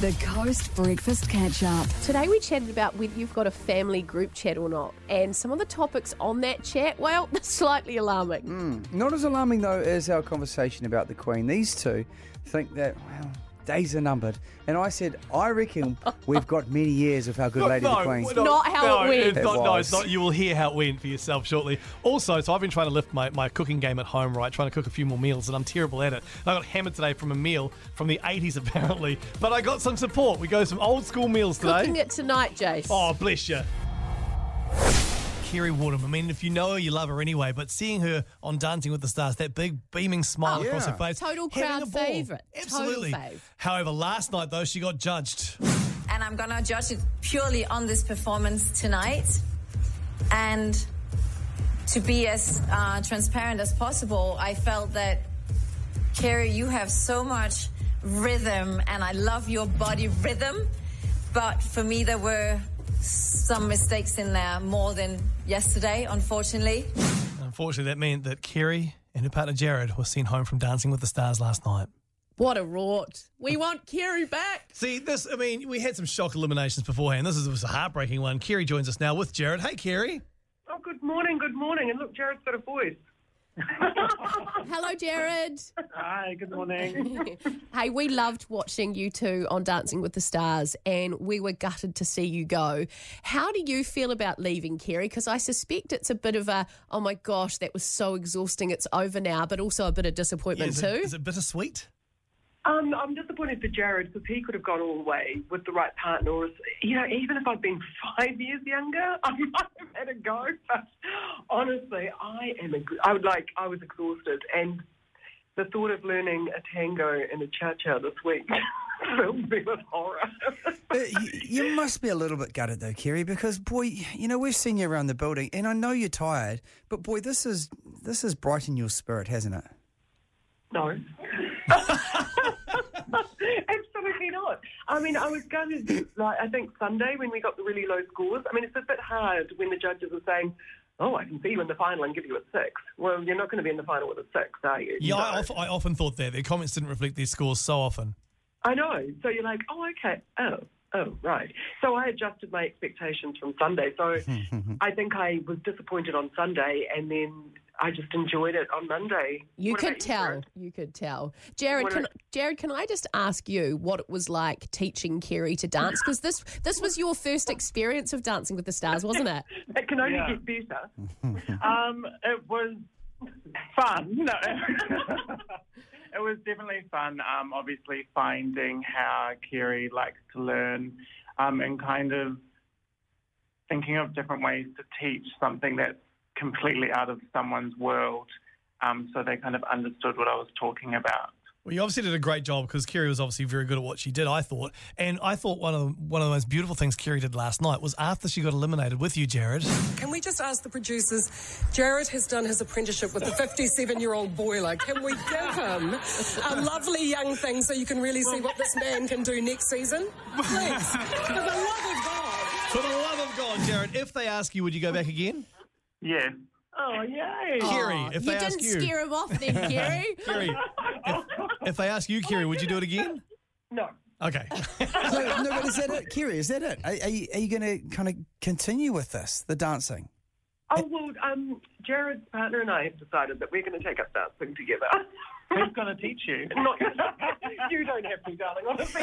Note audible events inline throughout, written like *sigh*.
The Coast Breakfast Catch Up. Today we chatted about whether you've got a family group chat or not, and some of the topics on that chat, well, *laughs* slightly alarming. Hmm. Not as alarming though as our conversation about the Queen. These two think that well, days are numbered, and I said I reckon we've got many years of our good *laughs* lady the Queen. no. Not how no, it went. It's It not, no, it's not. You will hear how it went for yourself shortly. Also, so I've been trying to lift my, my cooking game at home, right? Trying to cook a few more meals, and I'm terrible at it. I got hammered today from a meal from the 80s, *laughs* apparently. But I got some support. We go some old school meals today. Cooking it tonight, Jace. Oh, bless you. Kerre Woodham. I mean, if you know her, you love her anyway. But seeing her on Dancing with the Stars, that big beaming smile Oh, across yeah. her face, Total having crowd a ball. favourite. Total Absolutely. fave. However, last night though, she got judged. and I'm gonna judge it purely on this performance tonight. And to be as uh, transparent as possible, I felt that, Kerre, you have so much rhythm, and I love your body rhythm. But for me, there were some mistakes in there more than yesterday, unfortunately. Unfortunately, that meant that Kerre and her partner Jared were sent home from Dancing with the Stars last night. What a rort. We want Kerre back. See, this, I mean, we had some shock eliminations beforehand. This is, was a heartbreaking one. Kerre joins us now with Jared. Hey, Kerre. Oh, good morning, good morning. And look, Jared's got a voice. *laughs* Hello, Jared. Hi, good morning. *laughs* hey, we loved watching you two on Dancing with the Stars, and we were gutted to see you go. How do you feel about leaving, Kerre? Because I suspect it's a bit of a, oh my gosh, that was so exhausting, it's over now, but also a bit of disappointment is, too. Is it bittersweet? Um, I'm disappointed for Jared because he could have gone all the way with the right partner. Or, you know, even if I'd been *laughs* five years younger, *laughs* I might have had a go. But honestly, I am. I would like. I was exhausted, and the thought of learning a tango and a cha cha this week *laughs* filled me with horror. You, you must be a little bit gutted though, Kerre, because boy, you know we've seen you around the building, and I know you're tired, but boy, this is this has brightened your spirit, hasn't it? No. *laughs* Absolutely not. I mean, I was going to, like, I think Sunday when we got the really low scores. I mean, it's a bit hard when the judges are saying, oh, I can see you in the final and give you a six. Well, you're not going to be in the final with a six, are you? Yeah, I, No. of, I often thought that. Their comments didn't reflect their scores so often. I know. So you're like, oh, okay. Oh, oh, right. So I adjusted my expectations from Sunday. So *laughs* I think I was disappointed on Sunday and then I just enjoyed it on Monday. You What could tell. Jared? You could tell. Jared, What can, about- Jared, can I just ask you what it was like teaching Kerre to dance? Because this this was your first experience of Dancing with the Stars, wasn't it? *laughs* It can only Yeah. get better. *laughs* Um, it was fun. No. It was definitely fun. Um, obviously finding how Kerre likes to learn, um, and kind of thinking of different ways to teach something that's completely out of someone's world, um, so they kind of understood what I was talking about. Well, you obviously did a great job because Kerre was obviously very good at what she did. I thought, and I thought one of the, one of the most beautiful things Kerre did last night was after she got eliminated with you, Jared. Can we just ask the producers? Jared has done his apprenticeship with the 57 year old boiler. Can we give him a lovely young thing so you can really see what this man can do next season? Please. For the love of God. For the love of God, Jared, if they ask you, would you go back again? Yeah. Oh, yay. Kerre, if oh, you they didn't scare him off then, Kerre. *laughs* Kerre, if, if they ask you, Kerre, would you do it again? No. Okay. *laughs* *laughs* no, no, but is that it, Kerre? Is that it? Are, are you, are you going to kind of continue with this, the dancing? Oh, well, um, Jared's partner and I have decided that we're going to take up dancing together. *laughs* Who's going to teach you? Not, you don't have to, darling, honestly.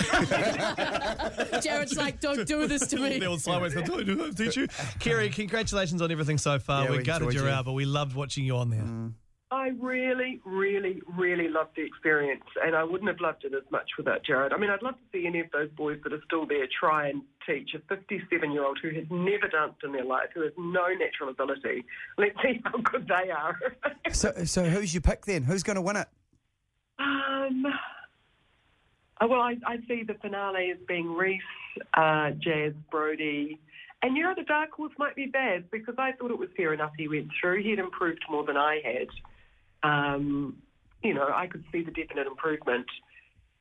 Jared's like, don't do this to me. The old sideways, I told you, did you? Kerre, congratulations on everything so far. Yeah, we we gutted enjoyed you you. out, but we loved watching you on there. I really, really, really loved the experience, and I wouldn't have loved it as much without Jared. I mean, I'd love to see any of those boys that are still there try and teach a 57 year old who has never danced in their life, who has no natural ability. Let's see how good they are. *laughs* So, so who's your pick then? Who's going to win it? Um, oh, well, I, I see the finale as being Reese, uh, Jazz, Brodie. And you know, the dark horse might be Baz because I thought it was fair enough he went through. He'd improved more than I had. Um, you know, I could see the definite improvement,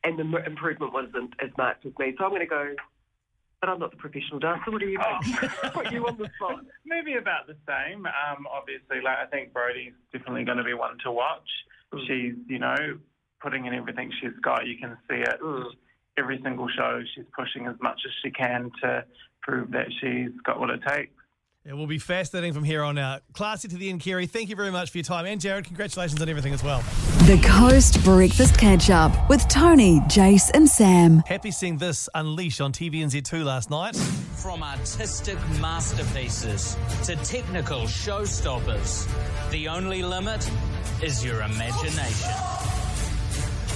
and the m- improvement wasn't as marked as me. So I'm going to go, but I'm not the professional dancer. What do you think? Put *laughs* you on the spot. Maybe about the same. Um, obviously, like I think Brodie's definitely going to be one to watch. She's, you know, putting in everything she's got. You can see it Mm. every single show, she's pushing as much as she can to prove that she's got what it takes. It will be fascinating from here on out. Classy to the end, Kerre. Thank you very much for your time. And Jared, congratulations on everything as well. The Coast Breakfast Catch Up with Toni, Jace, and Sam. Happy seeing this unleash on TVNZ2 last night. From artistic masterpieces to technical showstoppers, the only limit is your imagination.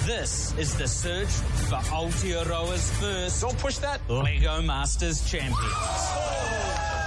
This is the search for Aotearoa's first. Don't push that. Lego Masters champions.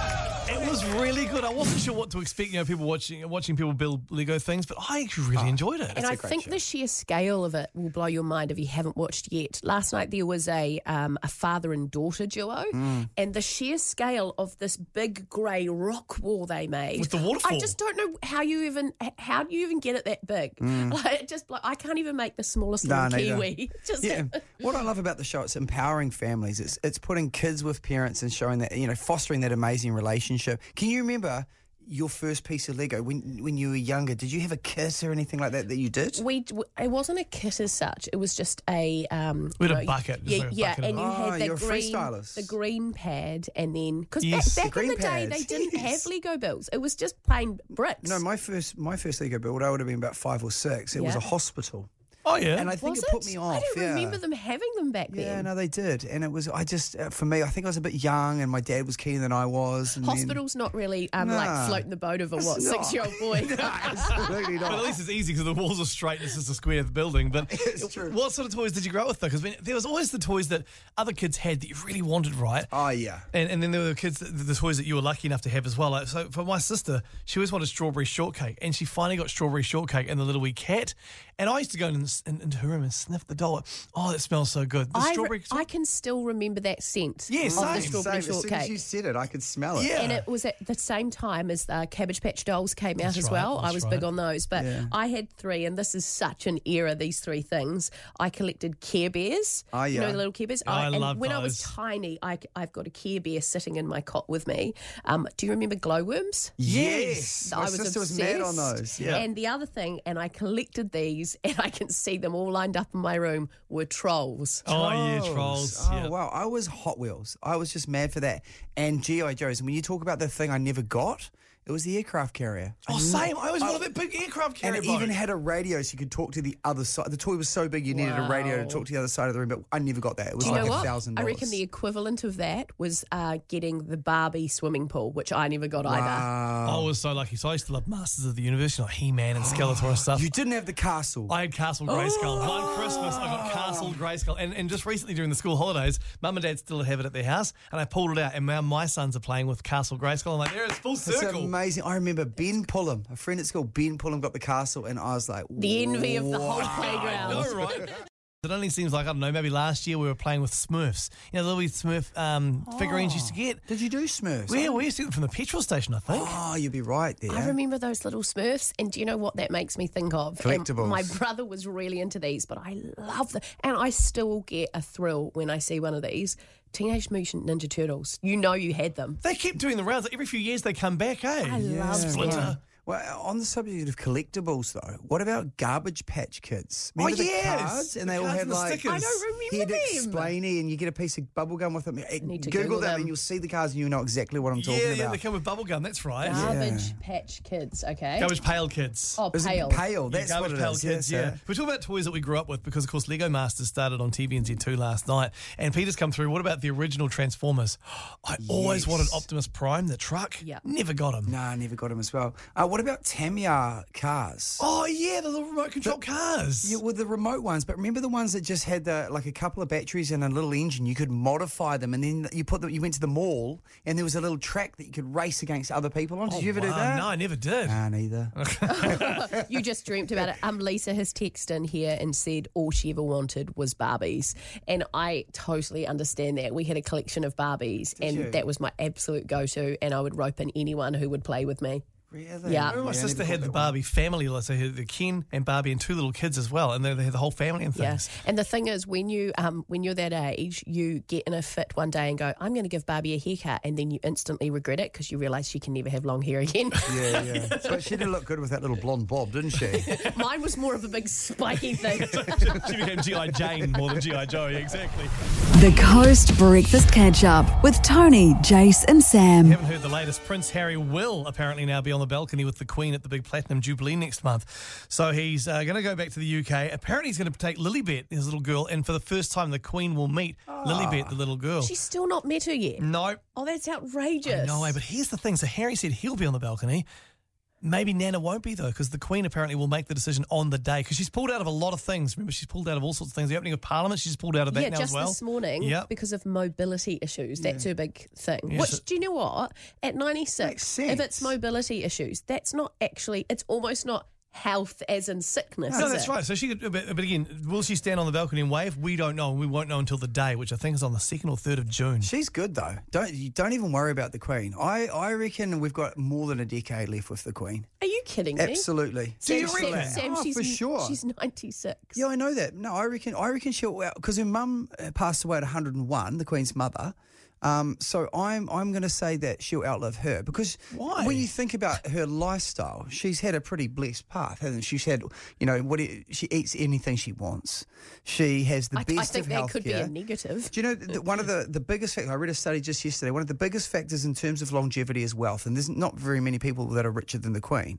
It was really good. I wasn't sure what to expect. You know, people watching watching people build Lego things, but I actually really enjoyed it. And I think the sheer scale of it will blow your mind if you haven't watched yet. Last night there was a um, a father and daughter duo, Mm. and the sheer scale of this big grey rock wall they made With the waterfall. I just don't know how you even how do you even get it that big? *laughs* Like, it just like I can't even make the smallest Nah, little neither. kiwi. *laughs* Just Yeah. *laughs* what I love about the show, it's empowering families. It's it's putting kids with parents and showing that you know fostering that amazing relationship. Can you remember your first piece of Lego when when you were younger? Did you have a kit or anything like that that you did? we it wasn't a kit as such. It was just a um. We had you a know, bucket, Yeah, like a yeah, bucket and you it. Oh, had the green, the green pad, and then because Yes, back, the in the green day they didn't yes. have Lego builds. It was just plain bricks. No, my first my first Lego build, I would have been about five or six. It was a hospital, oh yeah, and I think was it put me off. I don't yeah. remember them having them back then. Yeah, no, they did, and it was. I just, uh, for me, I think I was a bit young, and my dad was keener than I was. And then- Hospital's not really um, Nah. like floating the boat of a what six year old *laughs* boy. No, absolutely But at least it's easy because the walls are straight This is a square building. But *laughs* It's true. what sort of toys did you grow up with though? Because there was always the toys that other kids had that you really wanted, right? Oh yeah. And, and then there were the kids, the, the toys that you were lucky enough to have as well. Like, so for my sister, she always wanted strawberry shortcake, and she finally got strawberry shortcake and the little wee cat. And I used to go in, in, into her room and sniff the doll. Oh, it smells so good. The I, strawberry. re- I can still remember that scent Yeah, of same, the Same. strawberry As soon as you said it, I could smell it. Yeah. And it was at the same time as the Cabbage Patch Dolls came out That's as right, well. I was right. big on those, but Yeah. I had three, and this is such an era. These three things. I collected Care Bears. Oh, you know the little Care Bears. Oh, I and love when I was tiny, I, have got a Care Bear sitting in my cot with me. Um, do you remember glowworms? Yes. I My was sister obsessed. was mad on those. Yeah. And the other thing, and I collected these, *laughs* and I can see them all lined up in my room, were trolls. oh, yeah, trolls. Oh yeah. wow, I was Hot Wheels. I was just mad for that. And GI Joes. And when you talk about the thing I never got, it was the aircraft carrier. Oh, I same. ne- I always wanted that big aircraft carrier. And carrier it even had a radio so you could talk to the other side. The toy was so big you needed a radio to talk to the other side of the room, but I never got that. It was Do you like know a what? thousand I dollars. reckon the equivalent of that was uh, getting the Barbie swimming pool, which I never got either. Wow. I was so lucky. So I used to love Masters of the Universe, you know, He-Man and Skeletor and stuff. *gasps* You didn't have the castle. I had Castle Grayskull. Oh. One Christmas, I got Castle Grayskull. And, and just recently during the school holidays, mum and dad still have it at their house. And I pulled it out, and now my sons are playing with Castle Grayskull. I'm like, there it's full It's circle. Amazing. I remember Ben Pullum, a friend at school. Ben Pullum got the castle, and I was like, The envy of the whole playground. I know, right? *laughs* It only seems like, I don't know, maybe last year we were playing with Smurfs. You know, the little Smurf um, figurines you used to get. Did you do Smurfs? We, we used to get them from the petrol station, I think. Oh, you'd be right there. I remember those little Smurfs, and do you know what that makes me think of? And Collectibles. my brother was really into these, but I love them, and I still get a thrill when I see one of these. Teenage Mutant Ninja Turtles. You know you had them. They keep doing the rounds. Every few years they come back, eh? I love Splinter. Them. Well, on the subject of collectibles, though, what about Garbage Patch Kids? Remember Oh, the yes! cards? And The they all cards had like stickers. I don't remember head them. explainy, and you get a piece of bubble gum with them. Need to Google, Google them, them. and you'll see the cards, and you know exactly what I'm Yeah, talking yeah, about. Yeah, they come with bubblegum. That's right. Garbage Patch Kids. Okay. Garbage Pale Kids. oh, Is it pale. pale? Yeah, That's Garbage what it Pail is. Kids, yes, yeah. uh, We're talking about toys that we grew up with because, of course, Lego Masters started on TVNZ2 last night. And Peter's come through. What about the original Transformers? *gasps* I always wanted Optimus Prime, the truck. Yeah. Never got him. Nah, I never got him as well. Uh, what about Tamiya cars? Oh, yeah, the little remote control cars. Yeah, with the remote ones, but remember the ones that just had the, like a couple of batteries and a little engine. You could modify them, and then you put them. You went to the mall, and there was a little track that you could race against other people on. Did you ever do Oh, Wow, that? No, I never did. Nah, neither. *laughs* *laughs* You just dreamt about it. Um, Lisa has texted in here and said all she ever wanted was Barbies, and I totally understand that. We had a collection of Barbies, and you? that was my absolute go-to. And I would rope in anyone who would play with me. Really? Yeah. Remember my I sister never had thought the that Barbie family. like, So the Ken and Barbie and two little kids as well, and they, they had the whole family and Yeah, things. and the thing is, when you um when you're that age, you get in a fit one day and go, "I'm going to give Barbie a haircut," and then you instantly regret it because you realise she can never have long hair again. Yeah, yeah. *laughs* But she did look good with that little blonde bob, didn't she? *laughs* Mine was more of a big spiky thing. *laughs* she became G.I. Jane more than G.I. Joe, yeah, exactly. The Coast Breakfast Catch Up with Toni, Jace, and Sam. Haven't heard the latest. Prince Harry will apparently now be on the balcony with the Queen at the big Platinum Jubilee next month. So he's uh, going to go back to the UK. Apparently, he's going to take Lilibet, his little girl, and for the first time, the Queen will meet Lilibet, the little girl. She's still not met her yet. no, Oh, that's outrageous. no way. But here's the thing. So Harry said he'll be on the balcony. Maybe Nana won't be though, because the Queen apparently will make the decision on the day. Because she's pulled out of a lot of things. Remember, she's pulled out of all sorts of things. The opening of Parliament, she's pulled out of that yeah, now just as well. this morning Yep. because of mobility issues. That's her big thing. Yeah, Which so- do you know what? At 96, Makes sense. if it's mobility issues, that's not actually. It's almost not health as in sickness. No, is that's it? right. So she, could, but, but again, will she stand on the balcony and wave? We don't know. We won't know until the day, which I think is on the second or third of June. She's good though. Don't you don't even worry about the Queen. I, I reckon we've got more than a decade left with the Queen. Are you kidding me? Absolutely. Do you reckon? Sam, Oh, she's, for sure. She's ninety six. Yeah, I know that. No, I reckon I reckon she'll because her mum uh, passed away at 101, the Queen's mother. Um, so I'm I'm going to say that she'll outlive her because Why? when you think about her lifestyle, she's had a pretty blessed path, hasn't she? She's had you know what it- she eats anything she wants. She has the I, best I think of that health could be a negative. Do you know one of the, the biggest factors? I read a study just yesterday. One of the biggest factors in terms of longevity is wealth, and there's not very many people that are richer than the Queen.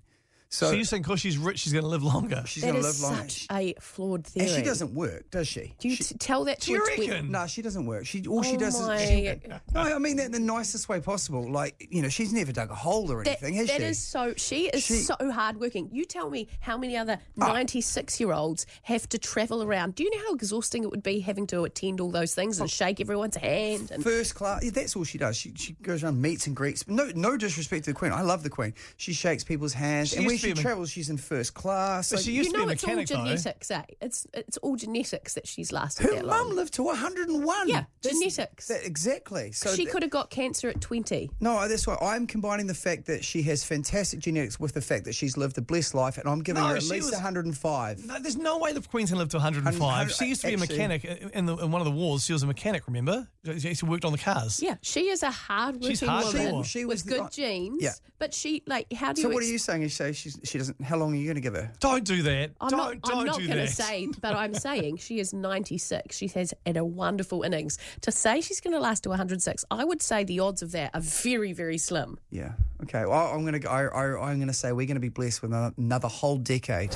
So, So you're saying because she's rich, she's going to live longer? she's That going to is live long. such a flawed theory. And she doesn't work, does she? Do you She- t- tell that to Do you a twen- reckon? no, she doesn't work. She all she Oh does my- is she, no. I mean that in the nicest way possible. Like you know, she's never dug a hole or That, anything, has that she? is so. She is She- so hardworking. You tell me how many other Ah. ninety-six-year-olds have to travel around. Do you know how exhausting it would be having to attend all those things Oh. and shake everyone's hand? And First class. Yeah, that's all she does. She she goes around meets and greets. No no disrespect to the Queen. I love the Queen. She shakes people's hands, She and used to she be a me- travels, she's in first class. But Like, she used you to be know a it's all mechanic, though. genetics, eh? It's it's all genetics that she's lasted her that long. mum lived to 101. Yeah, Just- genetics. that- exactly. So she th- could have got cancer at twenty. No, that's why I'm combining the fact that she has fantastic genetics with the fact that she's lived a blessed life, and I'm giving No, her at she least was- 105. No, there's no way the Queen's going to live to 105. Hundred- She used to be a mechanic in, the, in one of the wars. She was a mechanic, remember? She she worked on the cars. Yeah, she is a hardworking hardcore. woman She- she was with the- good genes. Yeah. but she like how do So you? So what are you saying? You say she's, she doesn't. How long are you going to give her? Don't do that. I'm don't not, don't I'm not do going to that. say, *laughs* but I'm saying she is 96. She has had a wonderful innings. To say she's going to last to 106, I would say the odds of that are very, very slim. Yeah. Okay. Well, I'm going to. I, I, I'm going to say we're going to be blessed with another whole decade.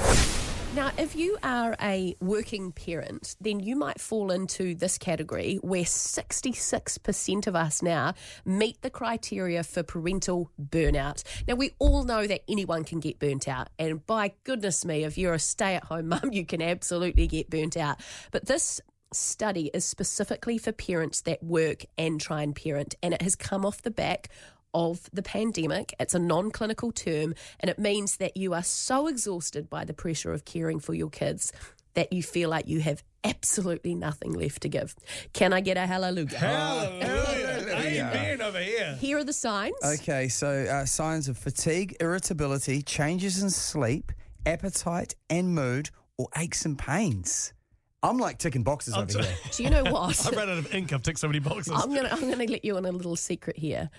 Now, if you are a working parent, then you might fall into this category where 66% of us now meet the criteria for parental burnout. Now, we all know that anyone can get burnt out. And by goodness me, if you're a stay at home *laughs* mum, you can absolutely get burnt out. But this study is specifically for parents that work and try and parent, and it has come off the back of the pandemic. It's a non clinical term, and it means that you are so exhausted by the pressure of caring for your kids that you feel like you have absolutely nothing left to give. Can I get a hallelujah? Hallelujah. Amen over here. Here are the signs. Okay. So uh, signs of fatigue, irritability, changes in sleep, appetite and mood, or aches and pains. I'm like ticking boxes over t- here. *laughs* Do you know what? *laughs* I've run out of ink. I've ticked so many boxes. I'm gonna I'm gonna let you on a little secret here.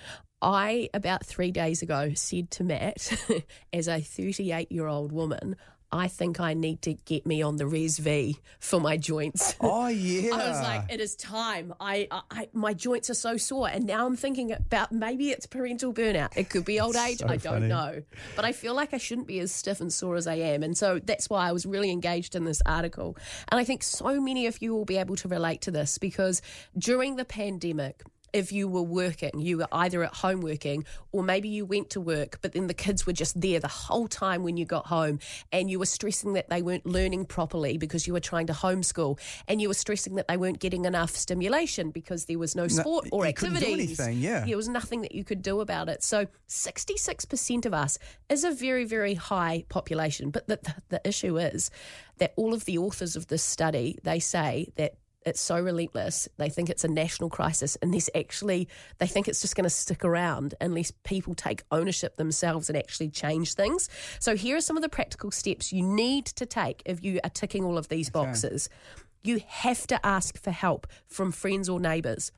I about three days ago said to Matt, *laughs* as a 38 year old woman, I think I need to get me on the Res V for my joints. *laughs* Oh yeah. *laughs* I was like, it is time. I, I, I my joints are so sore, and now I'm thinking about maybe it's parental burnout. It could be old age. I don't funny. know, but I feel like I shouldn't be as stiff and sore as I am, and so that's why I was really engaged in this article. And I think so many of you will be able to relate to this because during the pandemic if you were working, you were either at home working or maybe you went to work, but then the kids were just there the whole time when you got home and you were stressing that they weren't learning properly because you were trying to homeschool and you were stressing that they weren't getting enough stimulation because there was no sport or couldn't do activities. yeah. There was nothing that you could do about it. So 66% of us is a very, very high population. But the, the, the issue is that all of the authors of this study, they say that it's so relentless. They think it's a national crisis, and this actually, they think it's just going to stick around unless people take ownership themselves and actually change things. So, here are some of the practical steps you need to take if you are ticking all of these boxes. You have to ask for help from friends or neighbours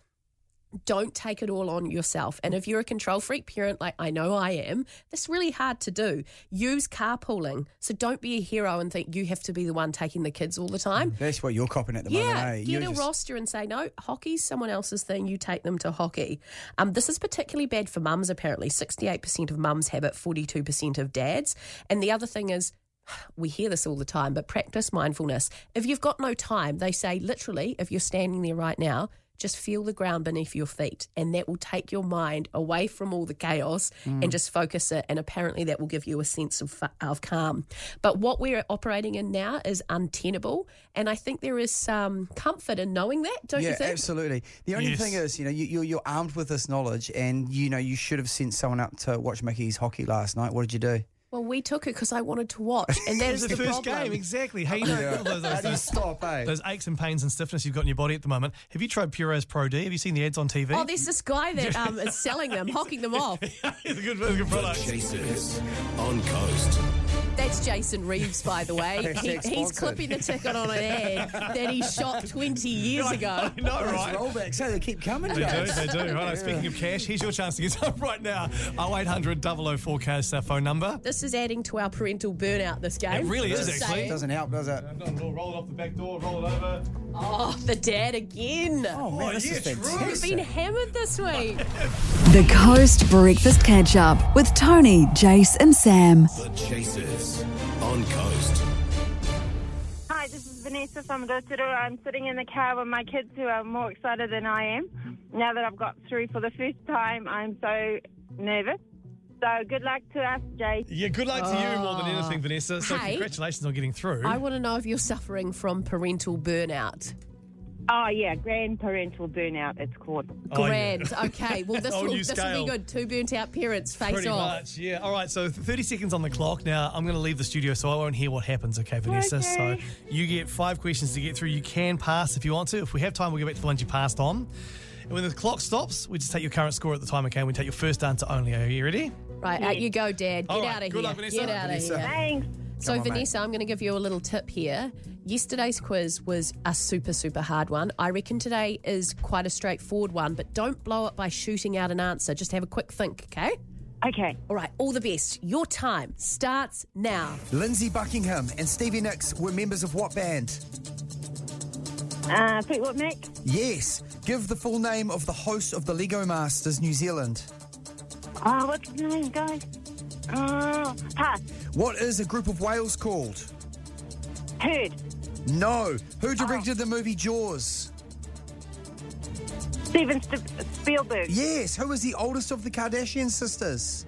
don't take it all on yourself. And if you're a control freak parent, like I know I am, that's really hard to do. Use carpooling. So don't be a hero and think you have to be the one taking the kids all the time. That's what you're copping at the moment, Yeah, eh? get You're a just- roster and say, no, hockey's someone else's thing. You take them to hockey. Um, this is particularly bad for mums, apparently. 68% of mums have it, 42% of dads. And the other thing is, *sighs* we hear this all the time, but practice mindfulness. If you've got no time, they say literally, if you're standing there right now, just feel the ground beneath your feet, and that will take your mind away from all the chaos Mm. and just focus it. And apparently, that will give you a sense of, of calm. But what we're operating in now is untenable, and I think there is some comfort in knowing that, don't yeah, you think? absolutely. The only Yes. thing is, you know, you, you're, you're armed with this knowledge, and you know you should have sent someone up to watch Mickey's hockey last night. What did you do? Well, we took it because I wanted to watch, and that *laughs* It is was the, the first problem. game, exactly. Hey, you know, Yeah. those, How those, do you those, stop, eh? those aches and pains and stiffness you've got in your body at the moment. Have you tried Pure's Pro D? Have you seen the ads on TV? Oh, there's this guy that *laughs* um, is selling them, hocking them off. *laughs* it's a good, it's a good product. Chasers on Coast. That's Jason Reeves, by the way. *laughs* He, he's clipping the ticket on an ad that he shot 20 years ago. I know, Those right? rollbacks, hey, they keep coming, They do, Jace. they do. Right, speaking of cash, here's your chance to get some right now. 0800 004 Cash, our phone number. This is adding to our parental burnout, this game. It really is, Just actually. saying. Doesn't help, does it? Roll it off the back door, roll it over. Oh, the dad again. Oh man, oh, this yeah, is true. We've been hammered this week. The Coast Breakfast Catch Up with Toni, Jace, and Sam. The Chasers on Coast. Hi, this is Vanessa from Rotorua. I'm sitting in the car with my kids who are more excited than I am. Now that I've got through for the first time, I'm so nervous. So good luck to us, Jay. Yeah, good luck to you more than anything, ah. Vanessa. So Hey. congratulations on getting through. I want to know if you're suffering from parental burnout. Oh, yeah, grandparental burnout, it's called. Oh, yeah. Grand. *laughs* Okay. Well, *laughs* this Whole will new this will scale. be good. Two burnt out parents face Pretty off. much, yeah. All right, so 30 seconds on the clock. Now, I'm going to leave the studio so I won't hear what happens, okay, Vanessa? Okay. So you get five questions to get through. You can pass if you want to. If we have time, we'll go back to the ones you passed on. And when the clock stops, we just take your current score at the time, okay? We take your first answer only. Are you ready? Right, out you go, Dad. Get All right, out of good here. luck, Vanessa. Get out Vanessa. of here. Thanks. So, Come on, mate. Vanessa, I'm going to give you a little tip here. Yesterday's quiz was a super, super hard one. I reckon today is quite a straightforward one, but don't blow it by shooting out an answer. Just have a quick think, okay? Okay. All right, all the best. Your time starts now. Lindsay Buckingham and Stevie Nicks were members of what band? Uh, Fleetwood Mac. Yes. Give the full name of the host of the Lego Masters New Zealand. Oh, what's his name, guys? Oh, pass. What is a group of whales called? Heard. No. Who directed the movie Jaws? Steven St- Spielberg. Yes. Who is the oldest of the Kardashian sisters?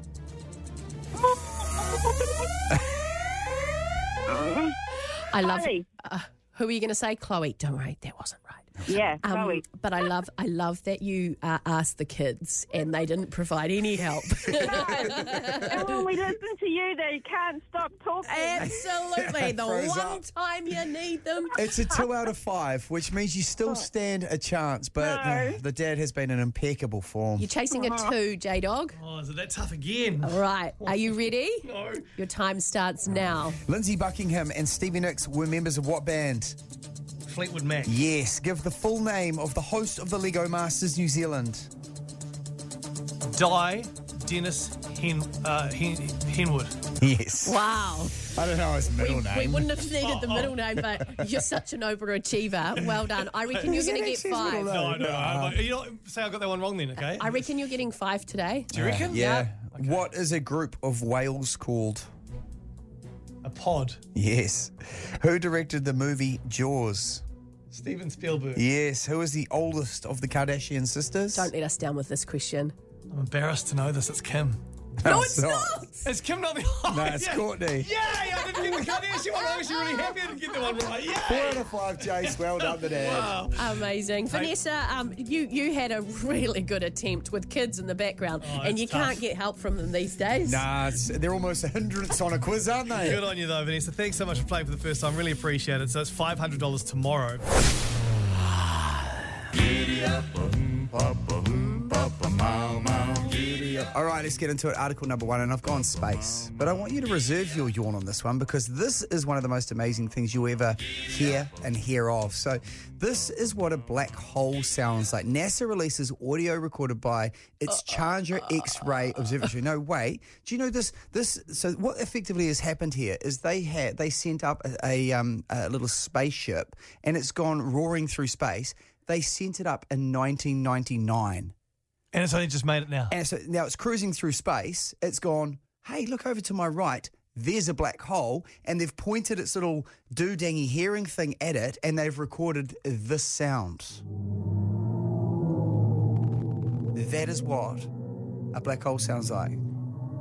*laughs* I love. Khloé. Uh, who are you going to say, Khloé? Don't worry, that wasn't right. Yeah, Um, but I love, I love that you uh, asked the kids and they didn't provide any help. *laughs* and when we listen to you, they can't stop talking. Absolutely, *laughs* the one up. time you need them. It's a two out of five, which means you still stand a chance, but No. uh, the dad has been in impeccable form. You're chasing a two, J Dog. Oh, is it that tough again? All right, are you ready? No. Your time starts now. Lindsay Buckingham and Stevie Nicks were members of what band? Fleetwood Mac. Yes. Give the full name of the host of the Lego Masters New Zealand. Dai Dennis Hen, uh, Hen, Henwood. Yes. Wow. I don't know his We, middle we name. We wouldn't have needed the middle name, but *laughs* you're such an overachiever. Well done. I reckon you're going to get actually his middle five. No, no, no. You know, say I got that one wrong then, okay? I reckon you're getting five today. Do you reckon? Yeah. What is a group of whales called? A pod. Yes. Who directed the movie Jaws? Steven Spielberg. Yes. Who is the oldest of the Kardashian sisters? Don't let us down with this question. I'm embarrassed to know this. It's Kim. No, it's not. not. It's Kim, not the. No, it's yeah. Kourtney. Yay! I didn't get the Kardashian one. I was really happy I didn't get the one right. Yay! Four out of five, Jace. Well done, the dad. Wow. Amazing. Vanessa, um, you, you had a really good attempt with kids in the background, Oh, and it's you tough. can't get help from them these days. Nah, it's, they're almost a hindrance on a quiz, aren't they? Good on you though, Vanessa. Thanks so much for playing for the first time. Really appreciate it. So it's five hundred dollars tomorrow. All right, let's get into it. Article number one, and I've gone space. But I want you to reserve your yawn on this one because this is one of the most amazing things you ever hear and hear of. So, this is what a black hole sounds like. NASA releases audio recorded by its Chandra X-ray Observatory. No, wait. Do you know this? This. So, what effectively has happened here is they had they sent up a, a, um, a little spaceship, and it's gone roaring through space. They sent it up in 1999. And it's only just made it now. And so now it's cruising through space. It's gone, hey, look over to my right. There's a black hole. And they've pointed its little doodangy hearing thing at it and they've recorded this sound. That is what a black hole sounds like.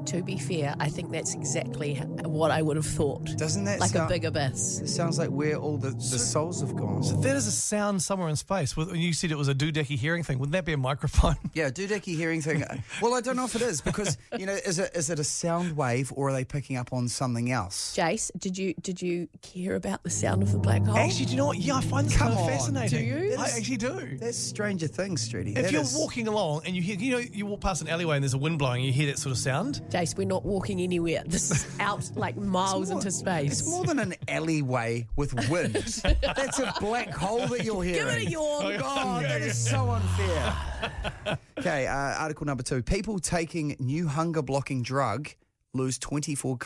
To be fair, I think that's exactly what I would have thought. Doesn't that sound like sound- a big abyss? It sounds like where all the, the souls have gone. So there is a sound somewhere in space. When you said it was a doodacky hearing thing, wouldn't that be a microphone? *laughs* Yeah, doodacky hearing thing. *laughs* well, I don't know if it is because, you know, is it is it a sound wave or are they picking up on something else? Jace, did you did you care about the sound of the black hole? Actually, do you know what? Yeah, I find this Come kind of on, fascinating. do you? I actually do. That's Stranger Things, Strudy. If That you're is- walking along and you hear, you know, you walk past an alleyway and there's a wind blowing, you hear that sort of sound. Jace, we're not walking anywhere. This is out like miles more- into space. It's more than an alleyway with wind. *laughs* That's a black hole that you're hearing. Give it a yawn. God, that is so unfair. *laughs* okay, uh, article number two. People taking new hunger blocking drug lose 24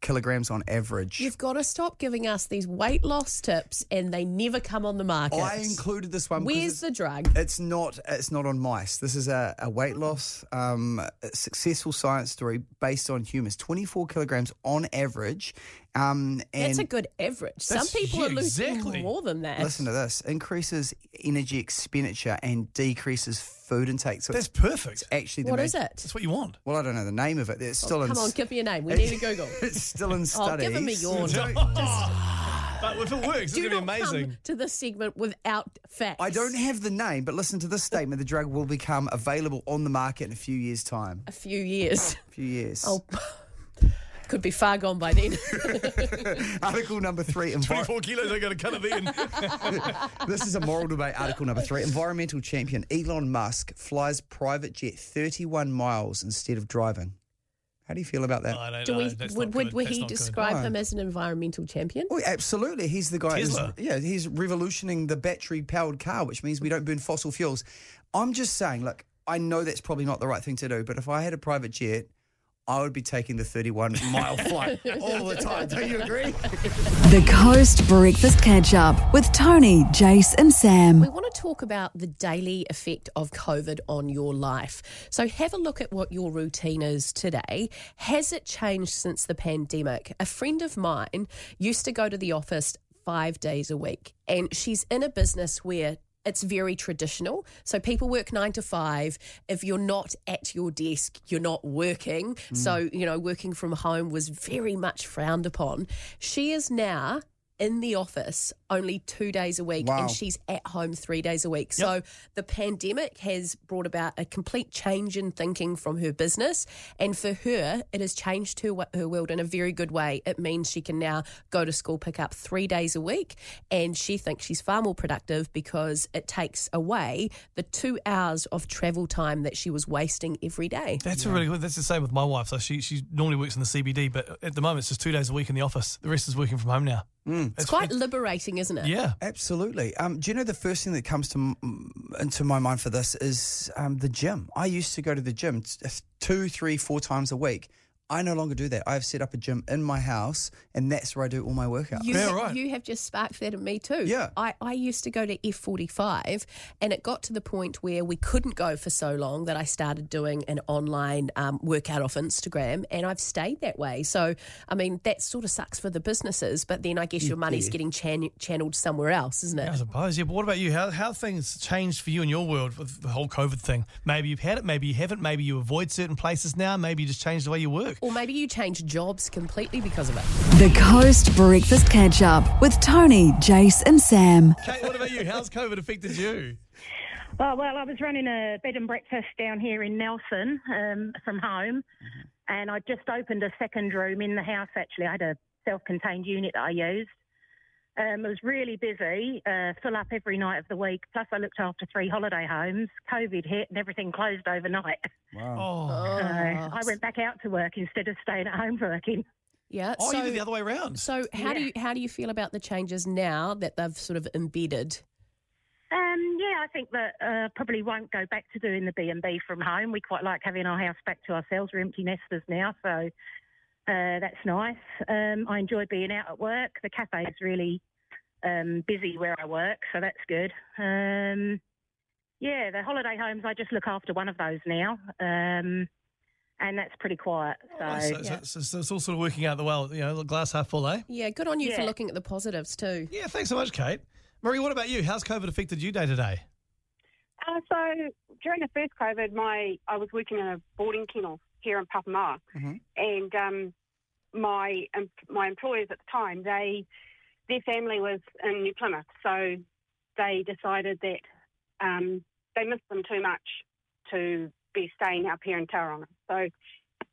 kilograms on average. You've got to stop giving us these weight loss tips, and they never come on the market. I included this one. Where's the drug? It's not. It's not on mice. This is a, a weight loss, um, successful science story based on humans. Twenty four kilograms on average. Um, and That's a good average. Some That's people are losing exactly. more than that. Listen to this: increases energy expenditure and decreases food intake. So That's it's perfect. actually the what main- is it? That's what you want. Well, I don't know the name of it. It's still in. Come on, give me a name. We need to Google. *laughs* It's still in Oh, studies. give him a yawn. *laughs* *laughs* But if it works, it's going to be not amazing. come to this segment without facts. I don't have the name, but listen to this statement: the drug will become available on the market in a few years' time. A few years. A few years. Oh, could be far gone by then. *laughs* Article number three. envi- 24 kilos, I got to cut it in. *laughs* this is a moral debate. Article number three. Environmental champion Elon Musk flies private jet 31 miles instead of driving. How do you feel about that? I don't Do know. we, That's would not would, good. would That's he not good. describe him as an environmental champion? Oh, absolutely. He's the guy. who's- Tesla. yeah, he's revolutioning the battery powered car, which means we don't burn fossil fuels. I'm just saying, look, I know that's probably not the right thing to do, but if I had a private jet, I would be taking the 31 mile *laughs* flight all the time. Don't you agree? The Coast Breakfast Catch Up with Toni, Jace, and Sam. We want to talk about the daily effect of COVID on your life. So, have a look at what your routine is today. Has it changed since the pandemic? A friend of mine used to go to the office five days a week, and she's in a business where it's very traditional. So people work nine to five. If you're not at your desk, you're not working. Mm. So, you know, working from home was very much frowned upon. She is now in the office only two days a week Wow. and she's at home three days a week. So the pandemic has brought about a complete change in thinking from her business. And for her, it has changed her, her world in a very good way. It means she can now go to school, pick up three days a week. And she thinks she's far more productive because it takes away the two hours of travel time that she was wasting every day. That's a really good. That's the same with my wife. So she she normally works in the CBD, but at the moment it's just two days a week in the office. The rest is working from home now. Mm. It's quite liberating, isn't it? Yeah. Absolutely. Um, do you know the first thing that comes to m- into my mind for this is um, the gym. I used to go to the gym t- two, three, four times a week. I no longer do that. I've set up a gym in my house, and that's where I do all my workouts. You, Yeah, right. you have just sparked that in me too. Yeah. I, I used to go to F45 and it got to the point where we couldn't go for so long that I started doing an online um, workout off Instagram and I've stayed that way. So, I mean, that sort of sucks for the businesses, but then I guess your money's getting chan- channeled somewhere else, isn't it? I suppose. Yeah, but what about you? How how things changed for you in your world with the whole COVID thing? Maybe you've had it, maybe you haven't. Maybe you avoid certain places now. Maybe you just changed the way you work. Or maybe you changed jobs completely because of it. The Coast Breakfast Catch Up with Toni, Jace, and Sam. Kate, what about you? How's COVID affected you? Oh, well, I was running a bed and breakfast down here in Nelson um, from home, and I just opened a second room in the house. Actually, I had a self-contained unit that I used, Um, it was really busy, uh, full up every night of the week. Plus, I looked after three holiday homes. COVID hit and everything closed overnight. Wow. Oh. So I went back out to work instead of staying at home working. Yeah. Oh, so, you did the other way around. So how do you how do you feel about the changes now that they've sort of embedded? Um, yeah, I think that uh, probably won't go back to doing the B and B from home. We quite like having our house back to ourselves. We're empty nesters now, so uh, that's nice. Um, I enjoy being out at work. The cafe is really um, busy where I work, so that's good. Um, yeah, the holiday homes. I just look after one of those now, um, and that's pretty quiet. So, Oh, so, so, so, so it's all sort of working out the well, you know, the glass half full, eh? Yeah, good on you for looking at the positives too. Yeah, thanks so much, Kate. Marie, what about you? How's COVID affected you day to day? Uh, so during the first COVID, my I was working in a boarding kennel here in Papamoa, Mhm. and um, my um, my employers at the time they their family was in New Plymouth, so they decided that um, they missed them too much to be staying up here in Tauranga. So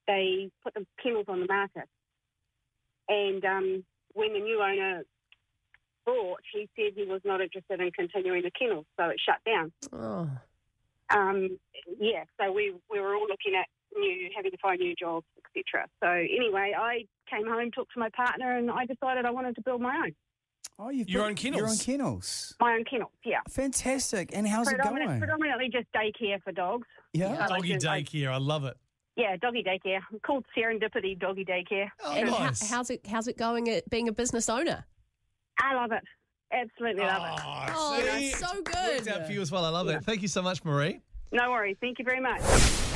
they put the kennels on the market, and um, when the new owner bought, he said he was not interested in continuing the kennels, so it shut down. Oh. Um, yeah, so we we were all looking at new having to find new jobs, etc. So anyway, I came home, talked to my partner, and I decided I wanted to build my own Oh, you've Your built own kennels? Your own kennels. my own kennels. Yeah, Fantastic. And how's it going? predominantly just daycare for dogs. Yeah. But I Doggy just- daycare, I love it. Yeah, doggy daycare. called Serendipity Doggy Daycare. Oh, and ho- nice. how's it how's it going at being a business owner? I love it. Absolutely love it. Oh, oh see? that's so Worked good. out for you as well. I love it. Thank you so much, Marie. No worries. Thank you very much.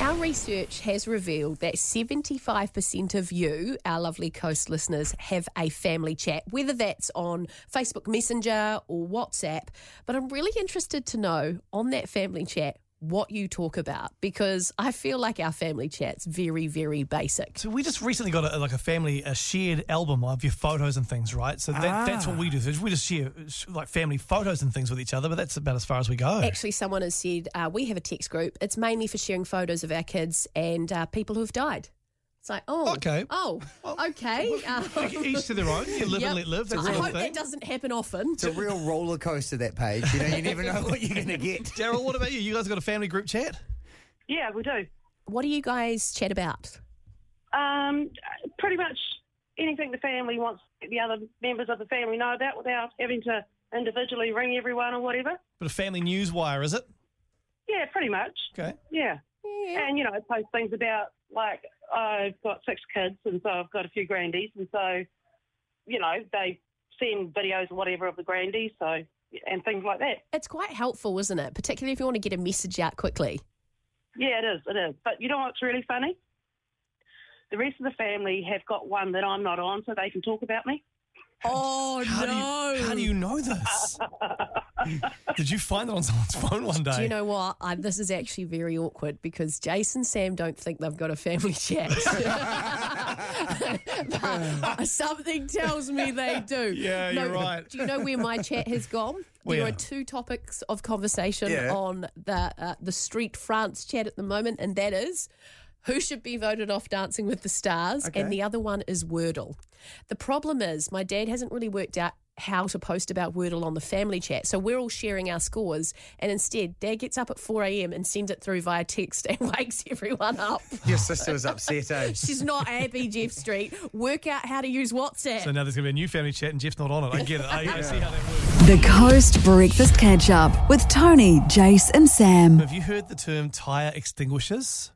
Our research has revealed that 75% of you, our lovely coast listeners, have a family chat, whether that's on Facebook Messenger or WhatsApp. But I'm really interested to know on that family chat what you talk about because I feel like our family chat's very, very basic. So we just recently got a, like a family a shared album of your photos and things, right? So that, that's what we do. So we just share like family photos and things with each other, but that's about as far as we go. Actually, someone has said uh, we have a text group. It's mainly for sharing photos of our kids and uh, people who have died. It's like, oh, Okay. oh, okay. Um, *laughs* Each to their own. You live Yep. and let live. That's I a real hope thing. that doesn't happen often. It's a real roller coaster, that page. You know, you never know what you're going to get. *laughs* Daryl, what about you? You guys got a family group chat? Yeah, we do. What do you guys chat about? Um, pretty much anything the family wants the other members of the family know about without having to individually ring everyone or whatever. But a family news wire, is it? Yeah, pretty much. Okay. Yeah. And, you know, I post things about, like, I've got six kids, and so I've got a few grandies, and so, you know, they send videos or whatever of the grandies, so, and things like that. It's quite helpful, isn't it? Particularly if you want to get a message out quickly. Yeah, it is, it is. But you know what's really funny? The rest of the family have got one that I'm not on, so they can talk about me. Oh, How no. do you how do you know this? *laughs* Did you find it on someone's phone one day? Do you know what? I, this is actually very awkward because Jason Sam don't think they've got a family chat. *laughs* *laughs* But something tells me they do. Yeah, you're right. Do you know where my chat has gone? There are two topics of conversation Yeah. on the uh, the Street France chat at the moment, and that is who should be voted off Dancing with the Stars, Okay. and the other one is Wordle. The problem is my dad hasn't really worked out how to post about Wordle on the family chat. So we're all sharing our scores, and instead, Dad gets up at 4 a.m. and sends it through via text and *laughs* wakes everyone up. Your sister was upset, eh? *laughs* She's not happy, Jeff Street. Work out how to use WhatsApp. So now there's going to be a new family chat and Jeff's not on it. I get it. I, I see how that works. The Coast Breakfast Catch Up with Toni, Jace, and Sam. Have you heard the term tyre extinguishers?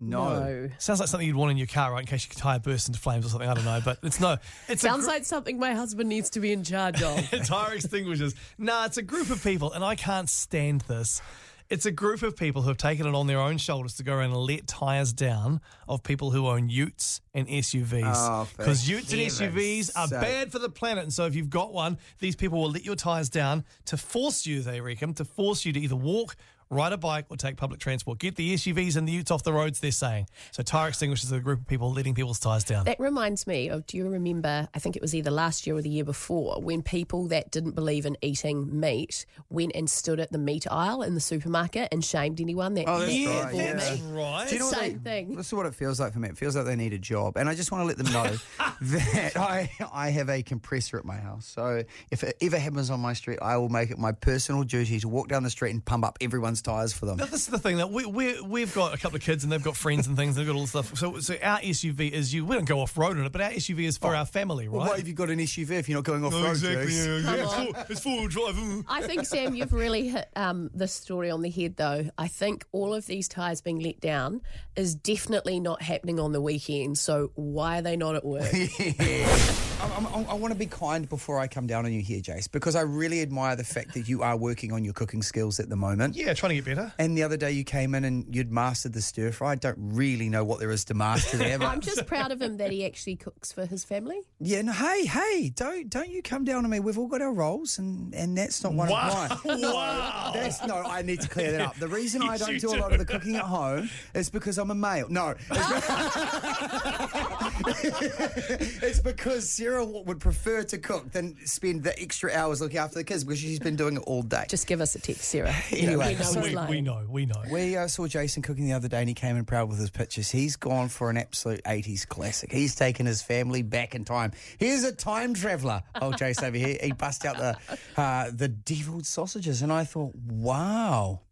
No. Sounds like something you'd want in your car, right? In case your tyre bursts into flames or something. I don't know, but it's no. It Sounds gr- like something my husband needs to be in charge of. *laughs* tire extinguishers. Nah, it's a group of people, and I can't stand this. It's a group of people who have taken it on their own shoulders to go around and let tyres down of people who own utes and SUVs. Oh, Because utes and heaven's SUVs are sake. bad for the planet. And so if you've got one, these people will let your tyres down to force you, they reckon, to force you to either walk, ride a bike or take public transport. Get the SUVs and the utes off the roads, they're saying. So Tyre Extinguishers are a group of people letting people's tyres down. That reminds me of do you remember, I think it was either last year or the year before, when people that didn't believe in eating meat went and stood at the meat aisle in the supermarket and shamed anyone that Oh, that's that right. yeah. meat? right. Do you know Same they- thing. This is what it feels like for me. It feels like they need a job, and I just want to let them know *laughs* that I I have a compressor at my house. So if it ever happens on my street, I will make it my personal duty to walk down the street and pump up everyone's tires for them. Now, this is the thing that we, we, we've got a couple of kids and they've got friends and things. They've got all this stuff. So, so our SUV is you. We don't go off road in it, but our SUV is for our family, right? Well, why have you got an SUV if you're not going off Oh, road? exactly. Yeah, yeah. Come It's on. four- It's four wheel drive. I think, Sam, you've really hit um, this story on the head, though. I think all of these tyres being let down is definitely not happening on the weekend. So why are they not at work? *laughs* I'm, I'm, I want to be kind before I come down on you here, Jace, because I really admire the fact that you are working on your cooking skills at the moment. Yeah, trying to get better. And the other day you came in and you'd mastered the stir fry. I don't really know what there is to master there. But I'm just proud of him that he actually cooks for his family. yeah, no, hey, hey, don't don't you come down on me. We've all got our roles, and, and that's not one Wow. of mine. *laughs* Wow. That's no. I need to clear that up. The reason I don't you do a lot of the cooking at home is because I'm a male. No, it's, *laughs* *laughs* it's because Sarah would prefer to cook than spend the extra hours looking after the kids because she's been doing it all day. Just give us a text, Sarah. *laughs* Anyway, we know so We, we know, we know. We uh, saw Jason cooking the other day and he came in proud with his pictures. He's gone for an absolute 80s classic. He's taken his family back in time. Here's a time traveller. Oh, Jason over here. He bust out the, uh, the deviled sausages. And I thought, wow,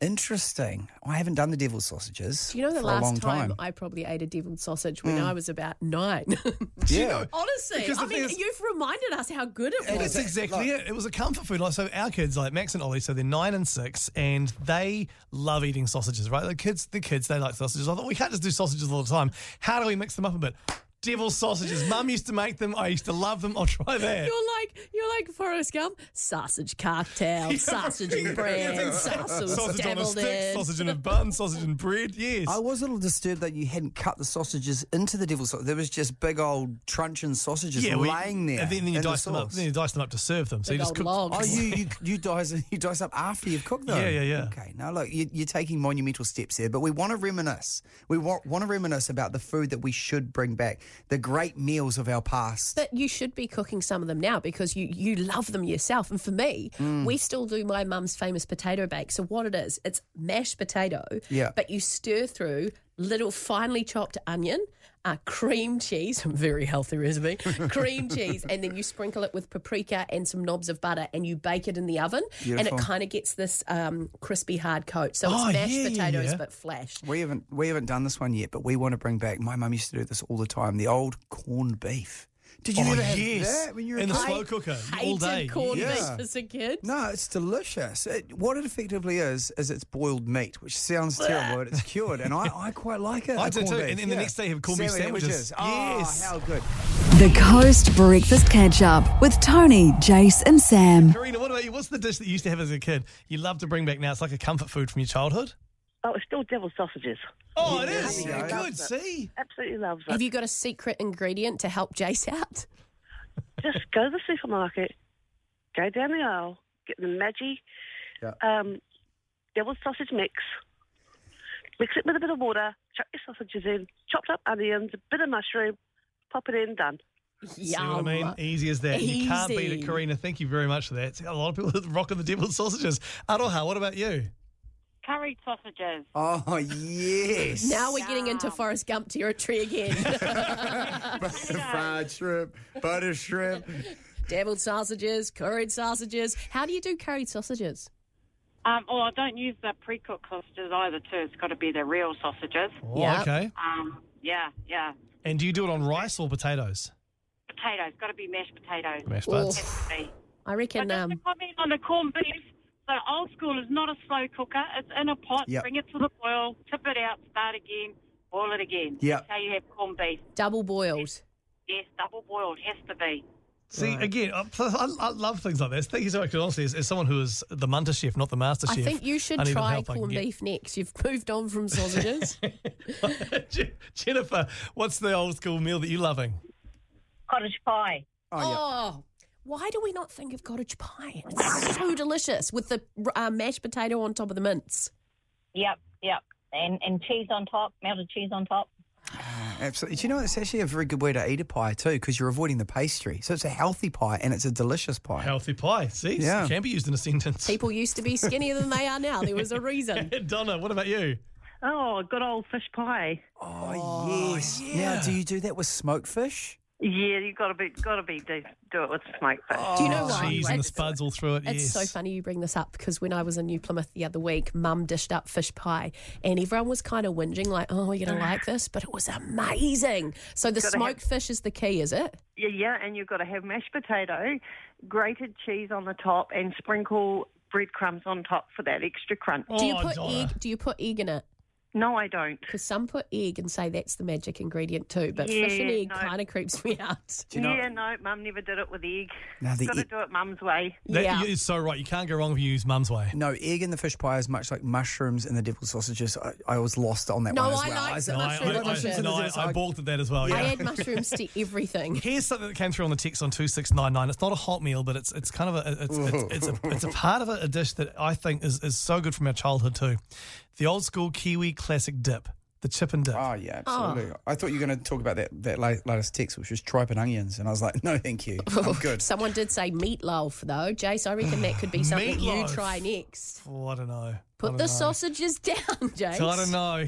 interesting. I haven't done the deviled sausages Do you know the for a long last time, time. I probably ate a deviled sausage when Mm. I was about nine? *laughs* yeah. Honestly, Because I mean, is- you've reminded us how good it was. That's exactly it. It was a comfort food. Like so, our kids, like Max and Ollie, so they're nine and six, and they love eating sausages. Right, the kids, the kids, they like sausages. I thought we can't just do sausages all the time. How do we mix them up a bit? Devil sausages. Mum used to make them. I used to love them. I'll try that. You're like you're like Forrest Gump. Sausage cocktail, *laughs* sausage and bread, sausage, sausage on a stick, in. sausage in a bun, sausage and bread. Yes. I was a little disturbed that you hadn't cut the sausages into the devil's sauce. There was just big old truncheon sausages we- laying there. And then, then you in the dice them up. sauce. Then you dice them up to serve them. So Big you just old cook. logs. Oh, you you *laughs* you dice you dice up after you've cooked them. Yeah, yeah, yeah. Okay, now look, you, you're taking monumental steps here, but we want to reminisce. We want, want to reminisce about the food that we should bring back, the great meals of our past. But you should be cooking some of them now because you you love them yourself. And for me, Mm. we still do my mum's famous potato bake. So what it is, it's mashed potato, Yeah. but you stir through little finely chopped onion, uh, cream cheese, *laughs* very healthy recipe, *laughs* cream cheese, and then you sprinkle it with paprika and some knobs of butter, and you bake it in the oven, and it kind of gets this um, crispy hard coat. So it's Oh, mashed yeah, yeah, potatoes yeah. but flash. We haven't we haven't done this one yet, but we want to bring back. My mum used to do this all the time. The old corned beef. Did you Oh, ever have yes. that when you were In a the slow cooker all Hated day. corned Yeah. beef as a kid. No, it's delicious. It, what it effectively is is it's boiled meat, which sounds terrible, but it's cured, and I, I quite like it. *laughs* I the do too, beef, and then the next day you have corned beef sandwiches. Oh, Yes. how good. The Coast Breakfast Catch Up with Toni, Jace, and Sam. Karina, what about you? What's the dish that you used to have as a kid? You love to bring back now. It's like a comfort food from your childhood. Oh, it's still deviled sausages. Oh, it Yeah, is. there you go. Good. See. Absolutely loves it. Have you got a secret ingredient to help Jace out? *laughs* Just go to the supermarket, go down the aisle, get the Maggi Yeah. um, deviled sausage mix, mix it with a bit of water, chuck your sausages in, chopped up onions, a bit of mushroom, pop it in, done. See what I mean? Easy as that. You can't beat it, Easy. Karina. Thank you very much for that. A lot of people are *laughs* rocking the deviled sausages. Aroha, what about you? Curried sausages. Oh yes. *laughs* Now we're getting into Forrest Gump territory again. *laughs* *laughs* fried shrimp, butter shrimp. Deviled sausages, curried sausages. How do you do curried sausages? Um, oh, I don't use the pre-cooked sausages either. Too. It's got to be the real sausages. Oh, Yeah. okay. Um, yeah, yeah. And do you do it on rice or potatoes? Potatoes. Got to be mashed potatoes. Mashed Oh, buds. Has to be. I reckon. But just Um, to comment on the corned beef. So old school is not a slow cooker. It's in a pot. Yep. Bring it to the boil. Tip it out. Start again. Boil it again. Yep. That's how you have corned beef. double boiled. Yes, double boiled has to be. See, again, I, I I love things like this. Thank you so much. 'cause Honestly, as, as someone who is the Munter chef, not the master chef, I think you should I need the try help corned beef next. You've moved on from sausages. *laughs* Jennifer, what's the old school meal that you're loving? Cottage pie. Oh, yeah. Oh. Why do we not think of cottage pie? It's so delicious with the uh, mashed potato on top of the mince. Yep, yep. And and cheese on top, melted cheese on top. *sighs* Absolutely. Do you know what? it's actually a very good way to eat a pie too, because you're avoiding the pastry. So it's a healthy pie and it's a delicious pie. Healthy pie. See, Yeah. it can be used in a sentence. *laughs* People used to be skinnier than they are now. There was a reason. *laughs* Donna, what about you? Oh, good old fish pie. Oh, yes. Now, do you do that with smoked fish? Yeah, you got to be got to be do, do it with smoke fish. Oh, do you know why? Cheese and the It's- spuds all through it. It's yes. so funny you bring this up because when I was in New Plymouth the other week, Mum dished up fish pie, and everyone was kind of whinging, like, "Oh, you're gonna like this," but it was amazing. So the Gotta smoked fish is the key, is it? Yeah, yeah, and you've got to have mashed potato, grated cheese on the top, and sprinkle breadcrumbs on top for that extra crunch. Oh, do you put egg? Do you put egg in it? No, I don't. Because some put egg and say that's the magic ingredient too, but fish and egg no. kind of creeps me out. yeah, no, Mum never did it with egg. No, the got to egg- do it Mum's way. That is so right. You can't go wrong if you use mum's way. No, egg in the fish pie is much like mushrooms in the deviled sausages. I, I was lost on that No, one as I well. like I said, the "Oh, mushroom I- I- dishes. I- No, I, I- I balked at that as well. I add mushrooms to *laughs* everything. Here's something that came through on the text on two six nine nine. It's not a hot meal, but it's it's kind of a it's it's, it's a it's a part of a, a dish that I think is, is so good from our childhood too. The old school Kiwi classic dip, the chip and dip. Oh yeah, absolutely. Oh. I thought you were going to talk about that that la- latest text, which was tripe and onions, and I was like, *laughs* no, thank you, I'm oh, good. Someone did say meatloaf though, Jace. I reckon that could be *sighs* something you Meatloaf. try next. Oh, I don't know. I Put don't the know. sausages *laughs* down, Jace. So I don't know. I,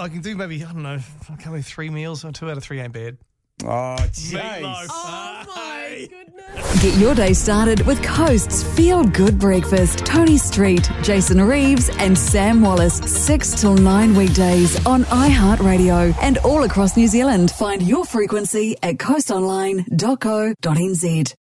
I- I can do maybe I don't know. Can we three meals? or Two out of three ain't bad. Oh, Meatloaf. Oh my goodness. Get your day started with Coast's Feel Good Breakfast. Toni Street, Jason Reeves, and Sam Wallace. 6 till 9 weekdays on iHeartRadio and all across New Zealand. Find your frequency at coastonline.co.nz.